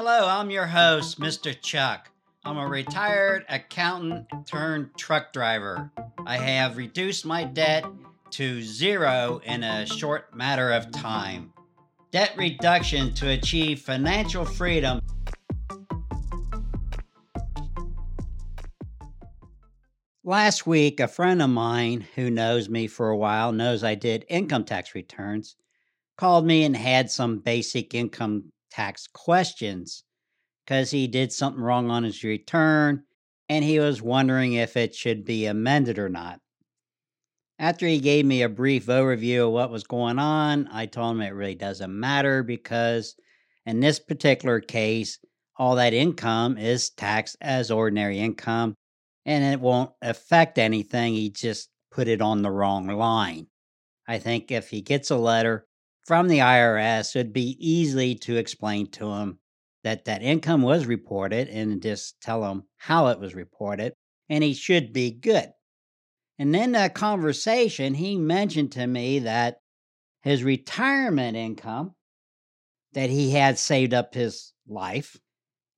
Hello, I'm your host, Mr. Chuck. I'm a retired accountant turned truck driver. I have reduced my debt to zero in a short matter of time. Debt reduction to achieve financial freedom. Last week, a friend of mine who knows me for a while knows I did income tax returns called me and had some basic income tax questions because he did something wrong on his return and he was wondering if it should be amended or not. After he gave me a brief overview of what was going on, I told him it really doesn't matter because in this particular case, all that income is taxed as ordinary income and it won't affect anything. He just put it on the wrong line. I think if he gets a letter from the IRS, it'd be easy to explain to him that that income was reported and just tell him how it was reported, and he should be good. And in that conversation, he mentioned to me that his retirement income that he had saved up his life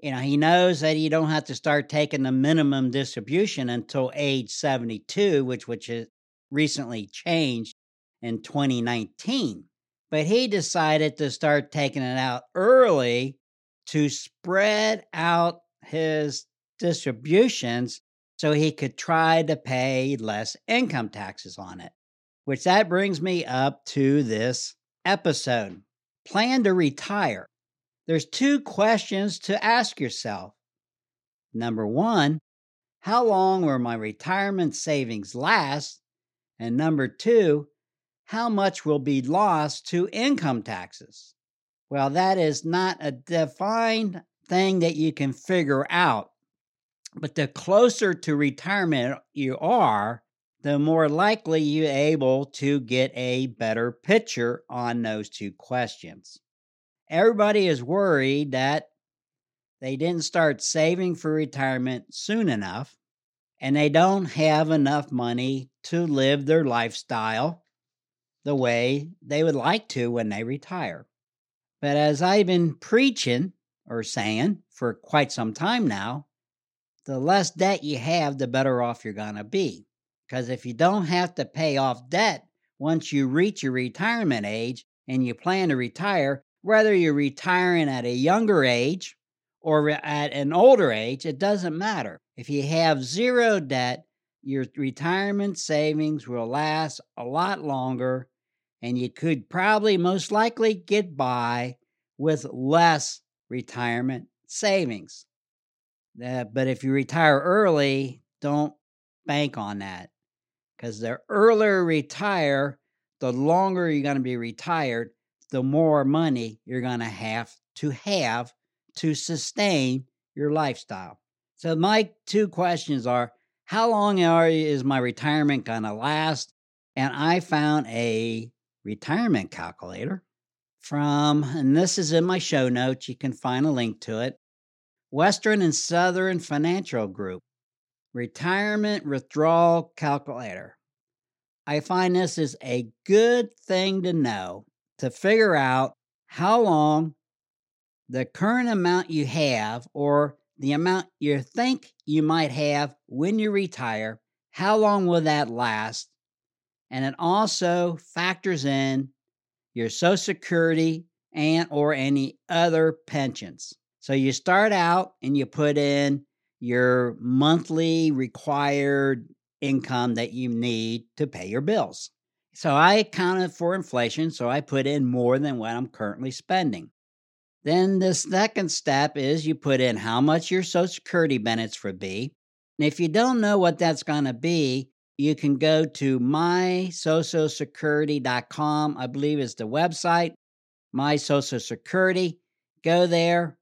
you know, he knows that you don't have to start taking the minimum distribution until age 72, which which is recently changed in 2019. But he decided to start taking it out early to spread out his distributions so he could try to pay less income taxes on it. Which that brings me up to this episode. Plan to retire there's two questions to ask yourself. Number one, how long will my retirement savings last? And number two, how much will be lost to income taxes? Well, that is not a defined thing that you can figure out. But the closer to retirement you are, the more likely you're able to get a better picture on those two questions everybody is worried that they didn't start saving for retirement soon enough and they don't have enough money to live their lifestyle the way they would like to when they retire. But as I've been preaching or saying for quite some time now, the less debt you have, the better off you're going to be. Because if you don't have to pay off debt once you reach your retirement age and you plan to retire, whether you're retiring at a younger age or at an older age, it doesn't matter. If you have zero debt, your retirement savings will last a lot longer, and you could probably most likely get by with less retirement savings. Uh, but if you retire early, don't bank on that because the earlier you retire, the longer you're going to be retired, the more money you're going to have to have to sustain your lifestyle. So, my two questions are how long are, is my retirement going to last? And I found a retirement calculator from, and this is in my show notes, you can find a link to it Western and Southern Financial Group Retirement Withdrawal Calculator. I find this is a good thing to know to figure out how long the current amount you have or the amount you think you might have when you retire, how long will that last? And it also factors in your social security and or any other pensions. So you start out and you put in your monthly required income that you need to pay your bills. So I accounted for inflation, so I put in more than what I'm currently spending. Then the second step is you put in how much your Social Security benefits would be. And if you don't know what that's going to be, you can go to mysocialsecurity.com, I believe is the website, My Social Security. Go there.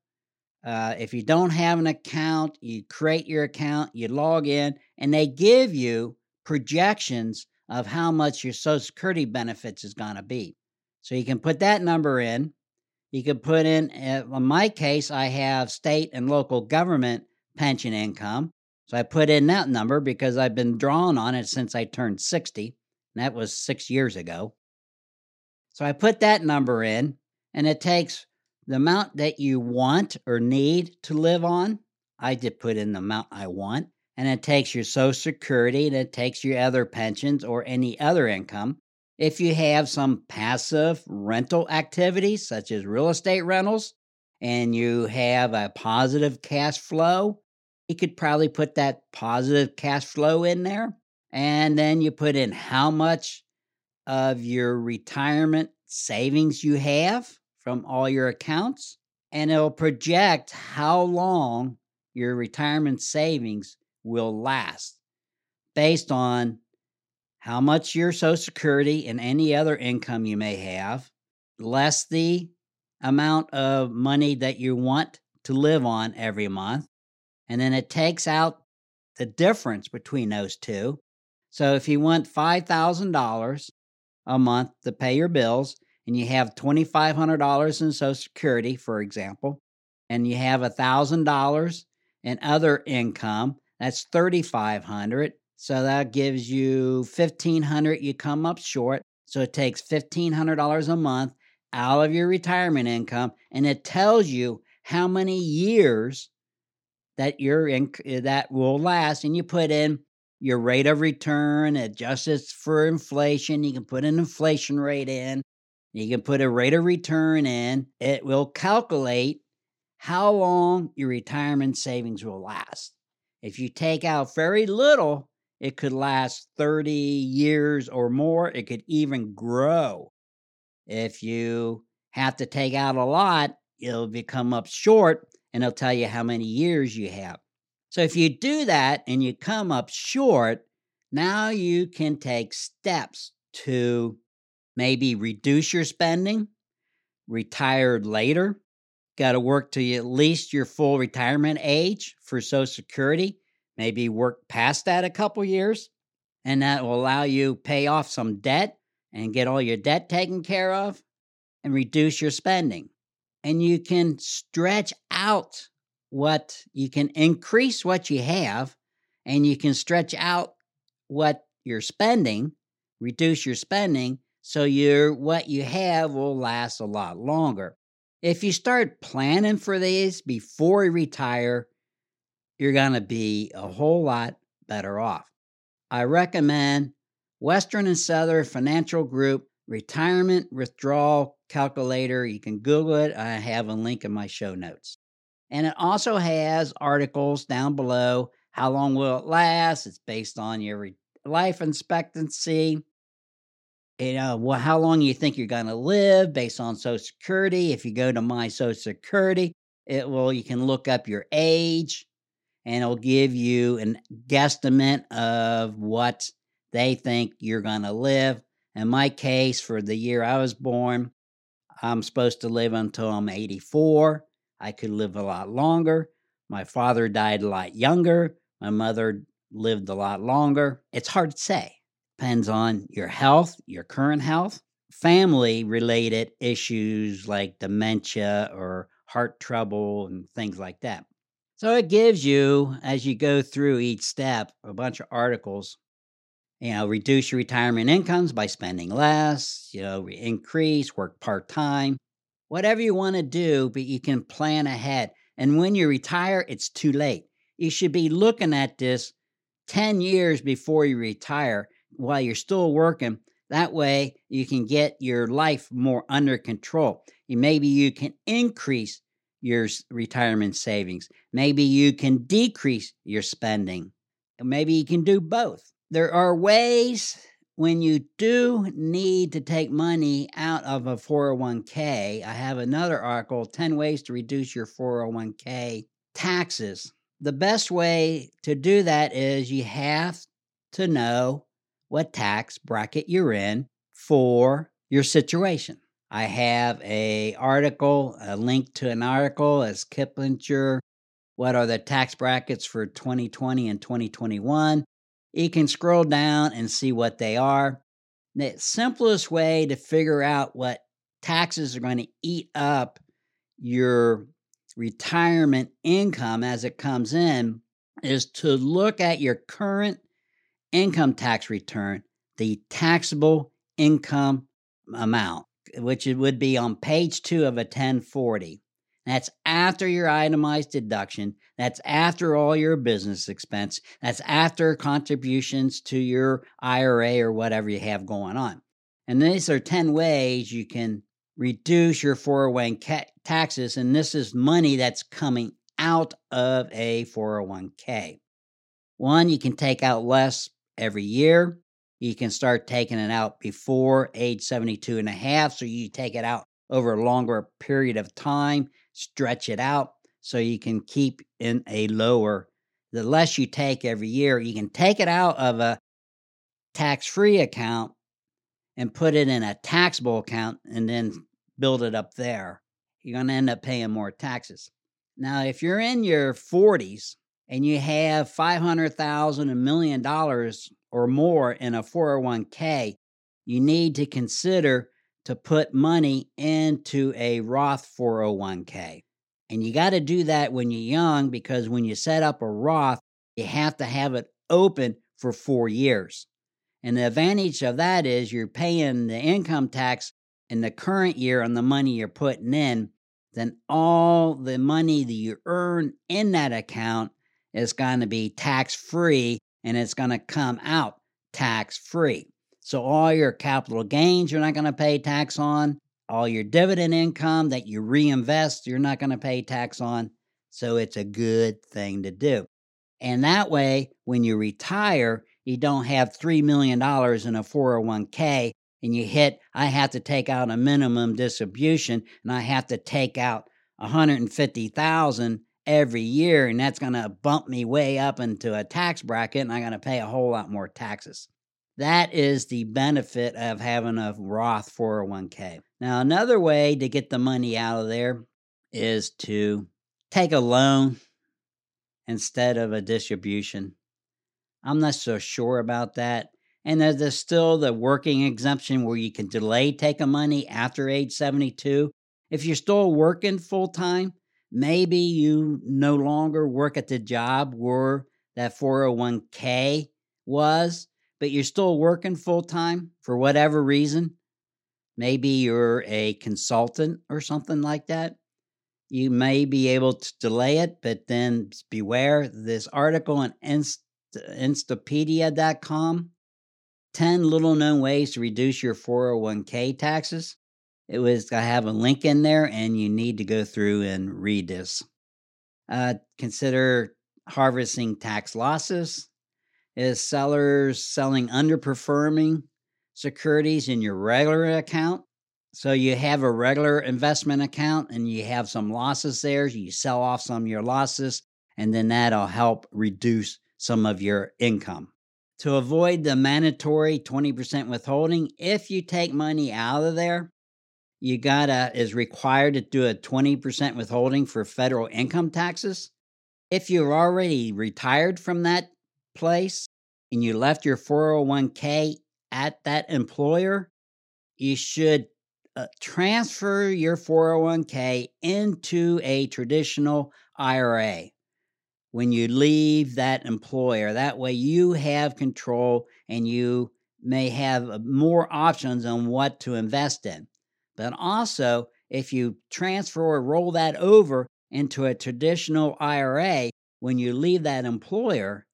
Uh, if you don't have an account, you create your account, you log in, and they give you projections of how much your Social Security benefits is going to be. So you can put that number in. You could put in, uh, in my case, I have state and local government pension income. So I put in that number because I've been drawn on it since I turned 60. And that was six years ago. So I put that number in, and it takes the amount that you want or need to live on. I did put in the amount I want, and it takes your Social Security and it takes your other pensions or any other income. If you have some passive rental activities, such as real estate rentals, and you have a positive cash flow, you could probably put that positive cash flow in there. And then you put in how much of your retirement savings you have from all your accounts, and it'll project how long your retirement savings will last based on how much your Social Security and any other income you may have, less the amount of money that you want to live on every month. And then it takes out the difference between those two. So if you want $5,000 a month to pay your bills, and you have $2,500 in Social Security, for example, and you have $1,000 in other income, that's 3500 So that gives you 1500 You come up short. So it takes $1,500 a month out of your retirement income, and it tells you how many years that you're in eh, that will last, and you put in your rate of return, adjusts for inflation. You can put an inflation rate in. You can put a rate of return in. It will calculate how long your retirement savings will last. If you take out very little, it could last 30 years or more. It could even grow. If you have to take out a lot, it'll become up short and it'll tell you how many years you have. So if you do that and you come up short, now you can take steps to maybe reduce your spending, retire later, got to work to at least your full retirement age for Social Security, maybe work past that a couple years, and that will allow you pay off some debt and get all your debt taken care of and reduce your spending. And you can stretch out what you can increase what you have and you can stretch out what you're spending, reduce your spending so your what you have will last a lot longer. If you start planning for these before you retire, you're going to be a whole lot better off. I recommend Western and Southern Financial Group Retirement Withdrawal Calculator. You can Google it. I have a link in my show notes. And it also has articles down below. How long will it last? It's based on your life expectancy. You know, well, how long you think you're going to live based on Social Security. If you go to My Social Security, it will, you can look up your age and it'll give you an guesstimate of what they think you're going to live. In my case, for the year I was born, I'm supposed to live until I'm 84. I could live a lot longer. My father died a lot younger. My mother lived a lot longer. It's hard to say. Depends on your health, your current health, family related issues like dementia or heart trouble and things like that. So it gives you, as you go through each step, a bunch of articles. You know, reduce your retirement incomes by spending less, you know, increase, work part time, whatever you want to do, but you can plan ahead. And when you retire, it's too late. You should be looking at this 10 years before you retire while you're still working. That way, you can get your life more under control. Maybe you can increase your retirement savings. Maybe you can decrease your spending. Maybe you can do both. There are ways when you do need to take money out of a 401k, I have another article 10 ways to reduce your 401k taxes. The best way to do that is you have to know what tax bracket you're in for your situation. I have a article, a link to an article as Kiplinger, what are the tax brackets for 2020 and 2021? You can scroll down and see what they are. The simplest way to figure out what taxes are going to eat up your retirement income as it comes in is to look at your current income tax return, the taxable income amount. Which it would be on page two of a 1040. That's after your itemized deduction. That's after all your business expense. That's after contributions to your IRA or whatever you have going on. And these are 10 ways you can reduce your 401k taxes. And this is money that's coming out of a 401k. One, you can take out less every year. You can start taking it out before age 72 and a half. So you take it out over a longer period of time, stretch it out so you can keep in a lower. The less you take every year, you can take it out of a tax free account and put it in a taxable account and then build it up there. You're going to end up paying more taxes. Now, if you're in your 40s and you have 500,000 a million dollars or more in a 401k, you need to consider to put money into a Roth 401k. And you got to do that when you're young because when you set up a Roth, you have to have it open for four years. And the advantage of that is you're paying the income tax in the current year on the money you're putting in, then all the money that you earn in that account is going to be tax free and it's going to come out tax free. So, all your capital gains you're not going to pay tax on, all your dividend income that you reinvest, you're not going to pay tax on. So, it's a good thing to do. And that way, when you retire, you don't have $3 million in a 401k and you hit, I have to take out a minimum distribution and I have to take out 150,000 every year and that's going to bump me way up into a tax bracket and I'm going to pay a whole lot more taxes. That is the benefit of having a Roth 401k. Now, another way to get the money out of there is to take a loan instead of a distribution. I'm not so sure about that. And there's still the working exemption where you can delay taking money after age 72. If you're still working full time, Maybe you no longer work at the job where that 401k was, but you're still working full time for whatever reason. Maybe you're a consultant or something like that. You may be able to delay it, but then beware this article on Inst- Instapedia.com 10 little known ways to reduce your 401k taxes. It was I have a link in there, and you need to go through and read this. Uh, consider harvesting tax losses. Is sellers selling underperforming securities in your regular account? So you have a regular investment account and you have some losses there. You sell off some of your losses, and then that'll help reduce some of your income. To avoid the mandatory 20% withholding, if you take money out of there, you gotta is required to do a 20% withholding for federal income taxes. If you're already retired from that place and you left your 401k at that employer, you should uh, transfer your 401k into a traditional IRA when you leave that employer. That way you have control and you may have uh, more options on what to invest in. But also, if you transfer or roll that over into a traditional IRA, when you leave that employer,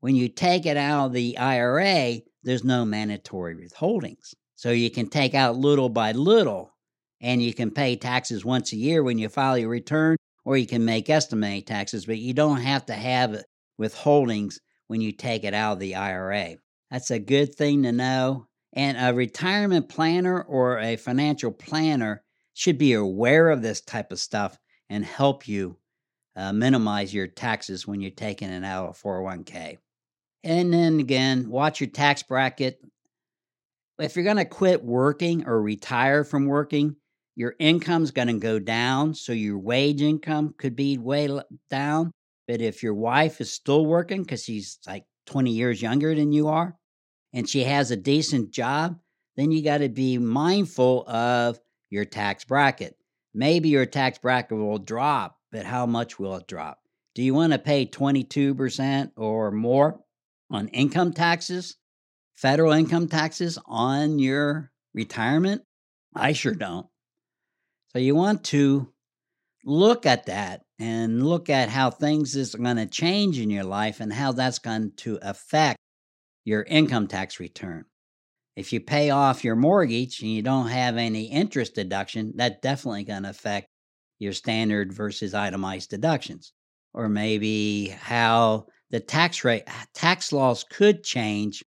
when you take it out of the IRA, there's no mandatory withholdings. So you can take out little by little and you can pay taxes once a year when you file your return, or you can make estimated taxes, but you don't have to have withholdings when you take it out of the IRA. That's a good thing to know. And a retirement planner or a financial planner should be aware of this type of stuff and help you uh, minimize your taxes when you're taking it out of 401k. And then again, watch your tax bracket. If you're going to quit working or retire from working, your income's going to go down. So your wage income could be way down. But if your wife is still working because she's like 20 years younger than you are, and she has a decent job, then you got to be mindful of your tax bracket. Maybe your tax bracket will drop, but how much will it drop? Do you want to pay 22% or more on income taxes, federal income taxes on your retirement? I sure don't. So you want to look at that and look at how things is going to change in your life and how that's going to affect your income tax return. If you pay off your mortgage and you don't have any interest deduction, that's definitely going to affect your standard versus itemized deductions. Or maybe how the tax rate tax laws could change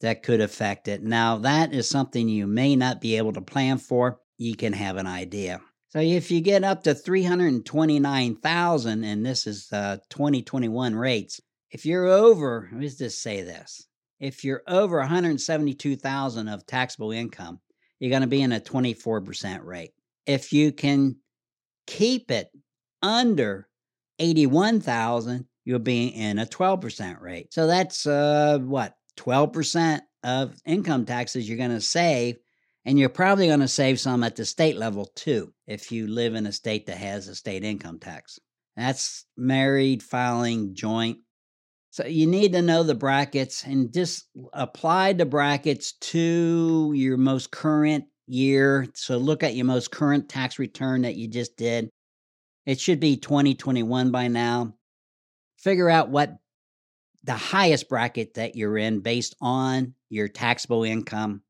that could affect it. Now, that is something you may not be able to plan for. You can have an idea. So if you get up to 329,000 and this is uh 2021 rates, if you're over, let's just say this. If you're over 172,000 of taxable income, you're going to be in a 24% rate. If you can keep it under 81,000, you'll be in a 12% rate. So that's uh what? 12% of income taxes you're going to save and you're probably going to save some at the state level too, if you live in a state that has a state income tax. That's married, filing, joint. So you need to know the brackets and just apply the brackets to your most current year. So look at your most current tax return that you just did. It should be 2021 by now. Figure out what the highest bracket that you're in based on your taxable income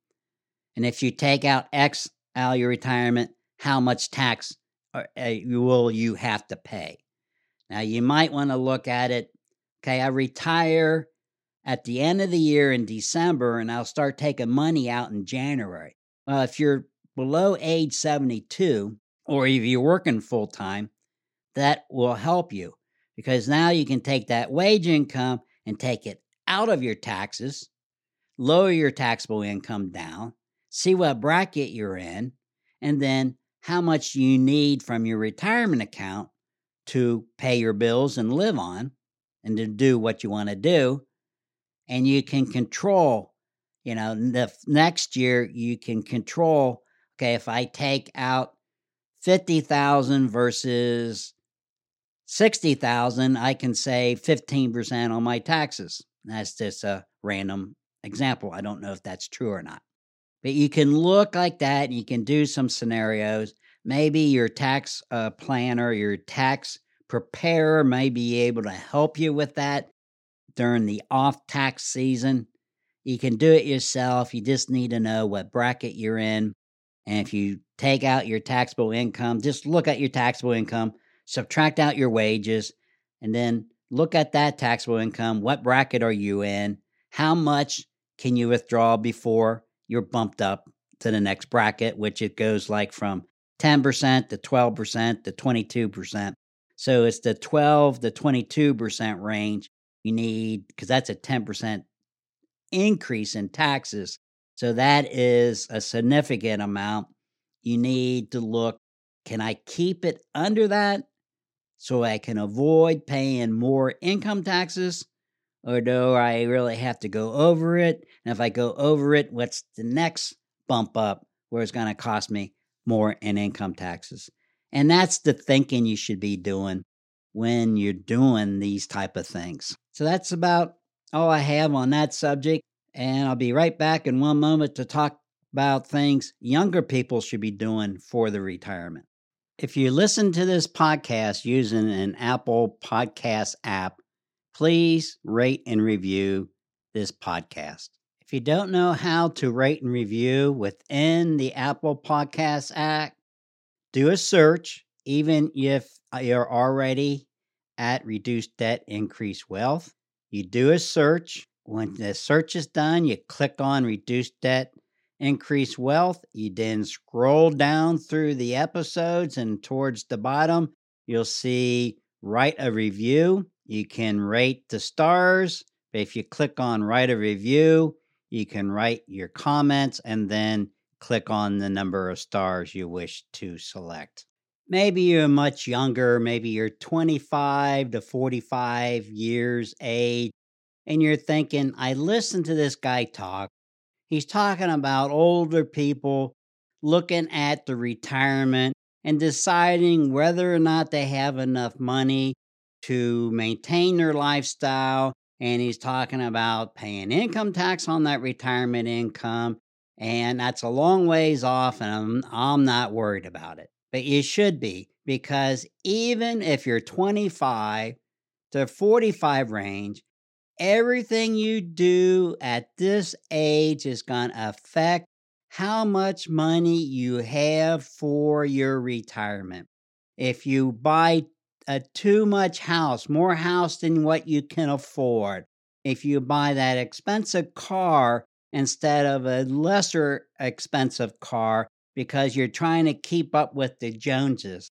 and if you take out X out of your retirement, how much tax uh, will you have to pay? Now, you might want to look at it. Okay, I retire at the end of the year in December and I'll start taking money out in January. Well, if you're below age 72 or if you're working full time, that will help you because now you can take that wage income and take it out of your taxes, lower your taxable income down, see what bracket you're in, and then how much you need from your retirement account to pay your bills and live on and to do what you want to do. And you can control, you know, the next year you can control, okay, if I take out 50,000 versus 60,000, I can save 15% on my taxes. That's just a random example. I don't know if that's true or not. But you can look like that and you can do some scenarios. Maybe your tax uh, planner, your tax preparer may be able to help you with that during the off tax season. You can do it yourself. You just need to know what bracket you're in. And if you take out your taxable income, just look at your taxable income, subtract out your wages, and then look at that taxable income. What bracket are you in? How much can you withdraw before you're bumped up to the next bracket, which it goes like from 10% to 12% to 22%. So it's the 12 to 22% range you need because that's a 10% increase in taxes. So that is a significant amount. You need to look can I keep it under that so I can avoid paying more income taxes? or do I really have to go over it? And if I go over it, what's the next bump up where it's going to cost me more in income taxes? And that's the thinking you should be doing when you're doing these type of things. So that's about all I have on that subject. And I'll be right back in one moment to talk about things younger people should be doing for the retirement. If you listen to this podcast using an Apple Podcast app, please rate and review this podcast. If you don't know how to rate and review within the Apple Podcast app, do a search, even if uh, you're already at reduced debt, increased wealth. You do a search. When the search is done, you click on reduced debt, increased wealth. You then scroll down through the episodes, and towards the bottom, you'll see write a review. You can rate the stars. If you click on write a review, you can write your comments and then click on the number of stars you wish to select. Maybe you're much younger, maybe you're 25 to 45 years age, and you're thinking, I listened to this guy talk. He's talking about older people looking at the retirement and deciding whether or not they have enough money to maintain their lifestyle. And he's talking about paying income tax on that retirement income And that's a long ways off, and I'm, I'm not worried about it. But you should be, because even if you're 25 to 45 range, everything you do at this age is going to affect how much money you have for your retirement. If you buy a too much house, more house than what you can afford, if you buy that expensive car instead of a lesser expensive car because you're trying to keep up with the Joneses,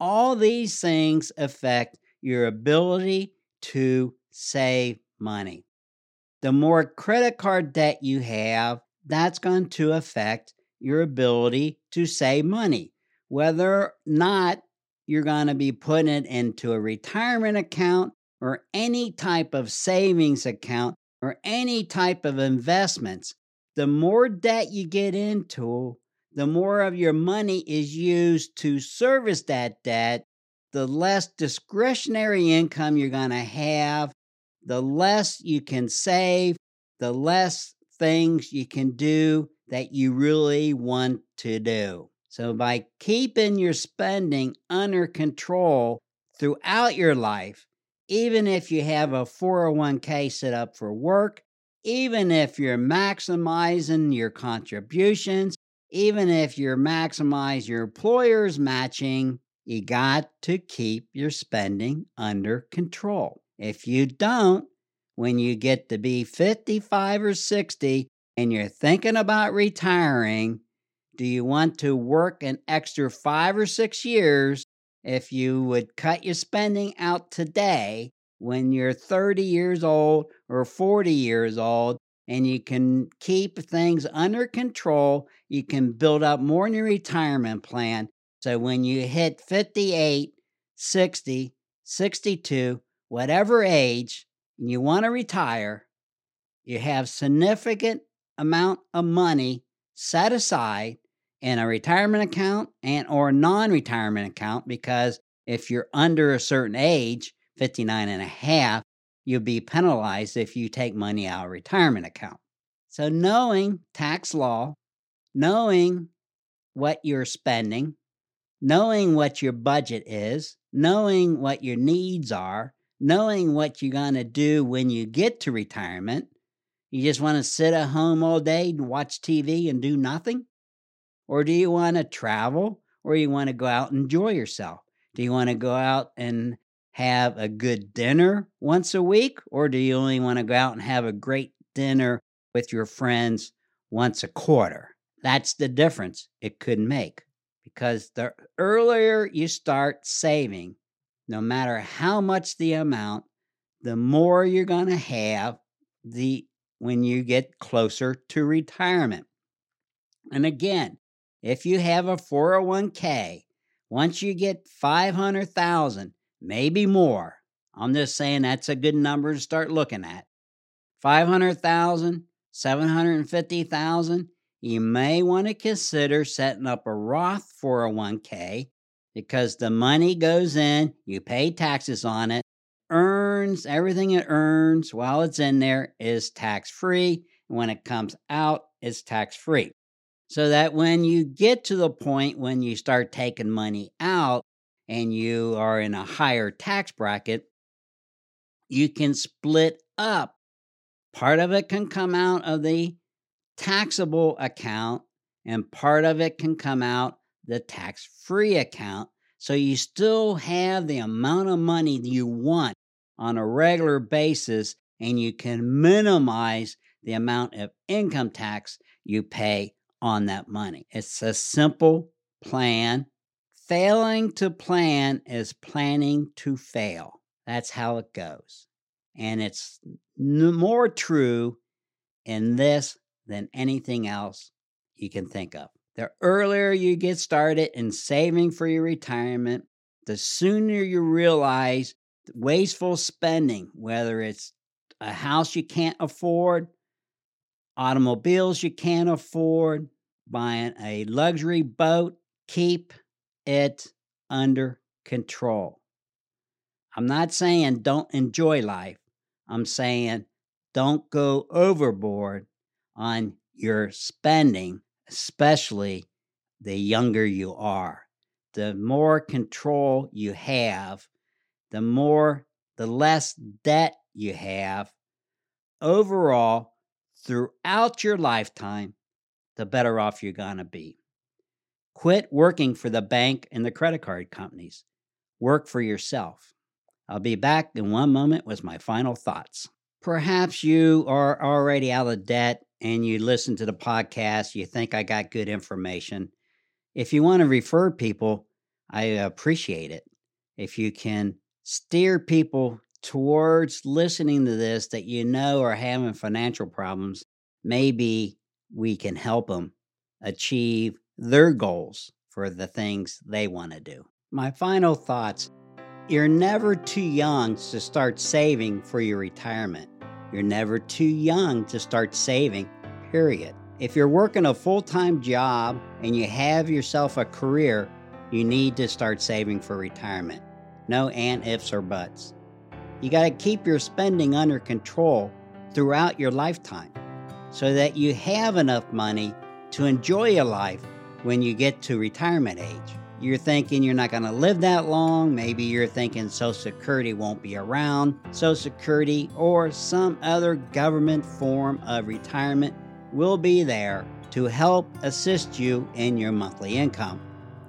all these things affect your ability to save money. The more credit card debt you have, that's going to affect your ability to save money. Whether or not you're going to be putting it into a retirement account or any type of savings account or any type of investments, the more debt you get into, the more of your money is used to service that debt, the less discretionary income you're going to have, the less you can save, the less things you can do that you really want to do. So, by keeping your spending under control throughout your life, even if you have a 401k set up for work, even if you're maximizing your contributions, even if you're maximize your employer's matching, you got to keep your spending under control. If you don't, when you get to be 55 or 60 and you're thinking about retiring, do you want to work an extra five or six years if you would cut your spending out today when you're 30 years old or 40 years old and you can keep things under control? You can build up more in your retirement plan. So when you hit 58, 60, 62, whatever age, and you want to retire, you have significant amount of money set aside in a retirement account and or non-retirement account because if you're under a certain age 59 and a half you'll be penalized if you take money out of retirement account. So knowing tax law knowing what you're spending knowing what your budget is knowing what your needs are knowing what you're going to do when you get to retirement you just want to sit at home all day and watch tv and do nothing or do you want to travel or you want to go out and enjoy yourself? Do you want to go out and have a good dinner once a week or do you only want to go out and have a great dinner with your friends once a quarter? That's the difference it could make because the earlier you start saving, no matter how much the amount, the more you're going to have the when you get closer to retirement. And again, if you have a 401k, once you get 500,000, maybe more, I'm just saying that's a good number to start looking at. 500,000, 750,000, you may want to consider setting up a Roth 401k because the money goes in, you pay taxes on it, earns everything it earns while it's in there is tax free. When it comes out, it's tax free so that when you get to the point when you start taking money out and you are in a higher tax bracket, you can split up. Part of it can come out of the taxable account, and part of it can come out the tax free account. So you still have the amount of money you want on a regular basis, and you can minimize the amount of income tax you pay on that money. It's a simple plan. Failing to plan is planning to fail. That's how it goes. And it's more true in this than anything else you can think of. The earlier you get started in saving for your retirement, the sooner you realize wasteful spending, whether it's a house you can't afford, automobiles you can't afford, buying a luxury boat, keep it under control. I'm not saying don't enjoy life. I'm saying don't go overboard on your spending, especially the younger you are. The more control you have, the more, the less debt you have. Overall, throughout your lifetime, the better off you're going to be. Quit working for the bank and the credit card companies. Work for yourself. I'll be back in one moment with my final thoughts. Perhaps you are already out of debt and you listen to the podcast, you think I got good information. If you want to refer people, I appreciate it. If you can steer people towards listening to this that you know are having financial problems, maybe we can help them achieve their goals for the things they want to do. My final thoughts you're never too young to start saving for your retirement. You're never too young to start saving, period. If you're working a full time job and you have yourself a career, you need to start saving for retirement. No and ifs or buts. You got to keep your spending under control throughout your lifetime so that you have enough money to enjoy your life when you get to retirement age. You're thinking you're not going to live that long. Maybe you're thinking Social Security won't be around. Social Security or some other government form of retirement will be there to help assist you in your monthly income.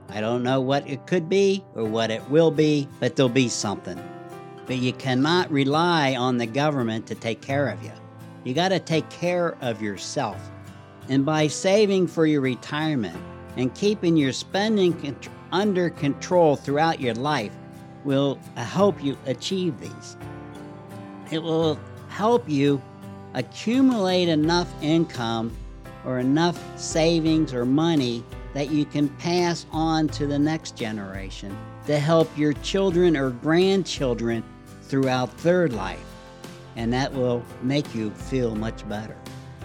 I don't know what it could be or what it will be, but there'll be something. But you cannot rely on the government to take care of you. You got to take care of yourself. And by saving for your retirement and keeping your spending under control throughout your life will help you achieve these. It will help you accumulate enough income or enough savings or money that you can pass on to the next generation to help your children or grandchildren throughout third life. And that will make you feel much better.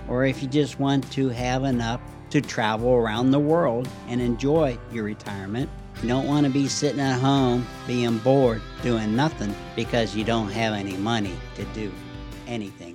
Or if you just want to have enough to travel around the world and enjoy your retirement. You don't want to be sitting at home being bored doing nothing because you don't have any money to do anything.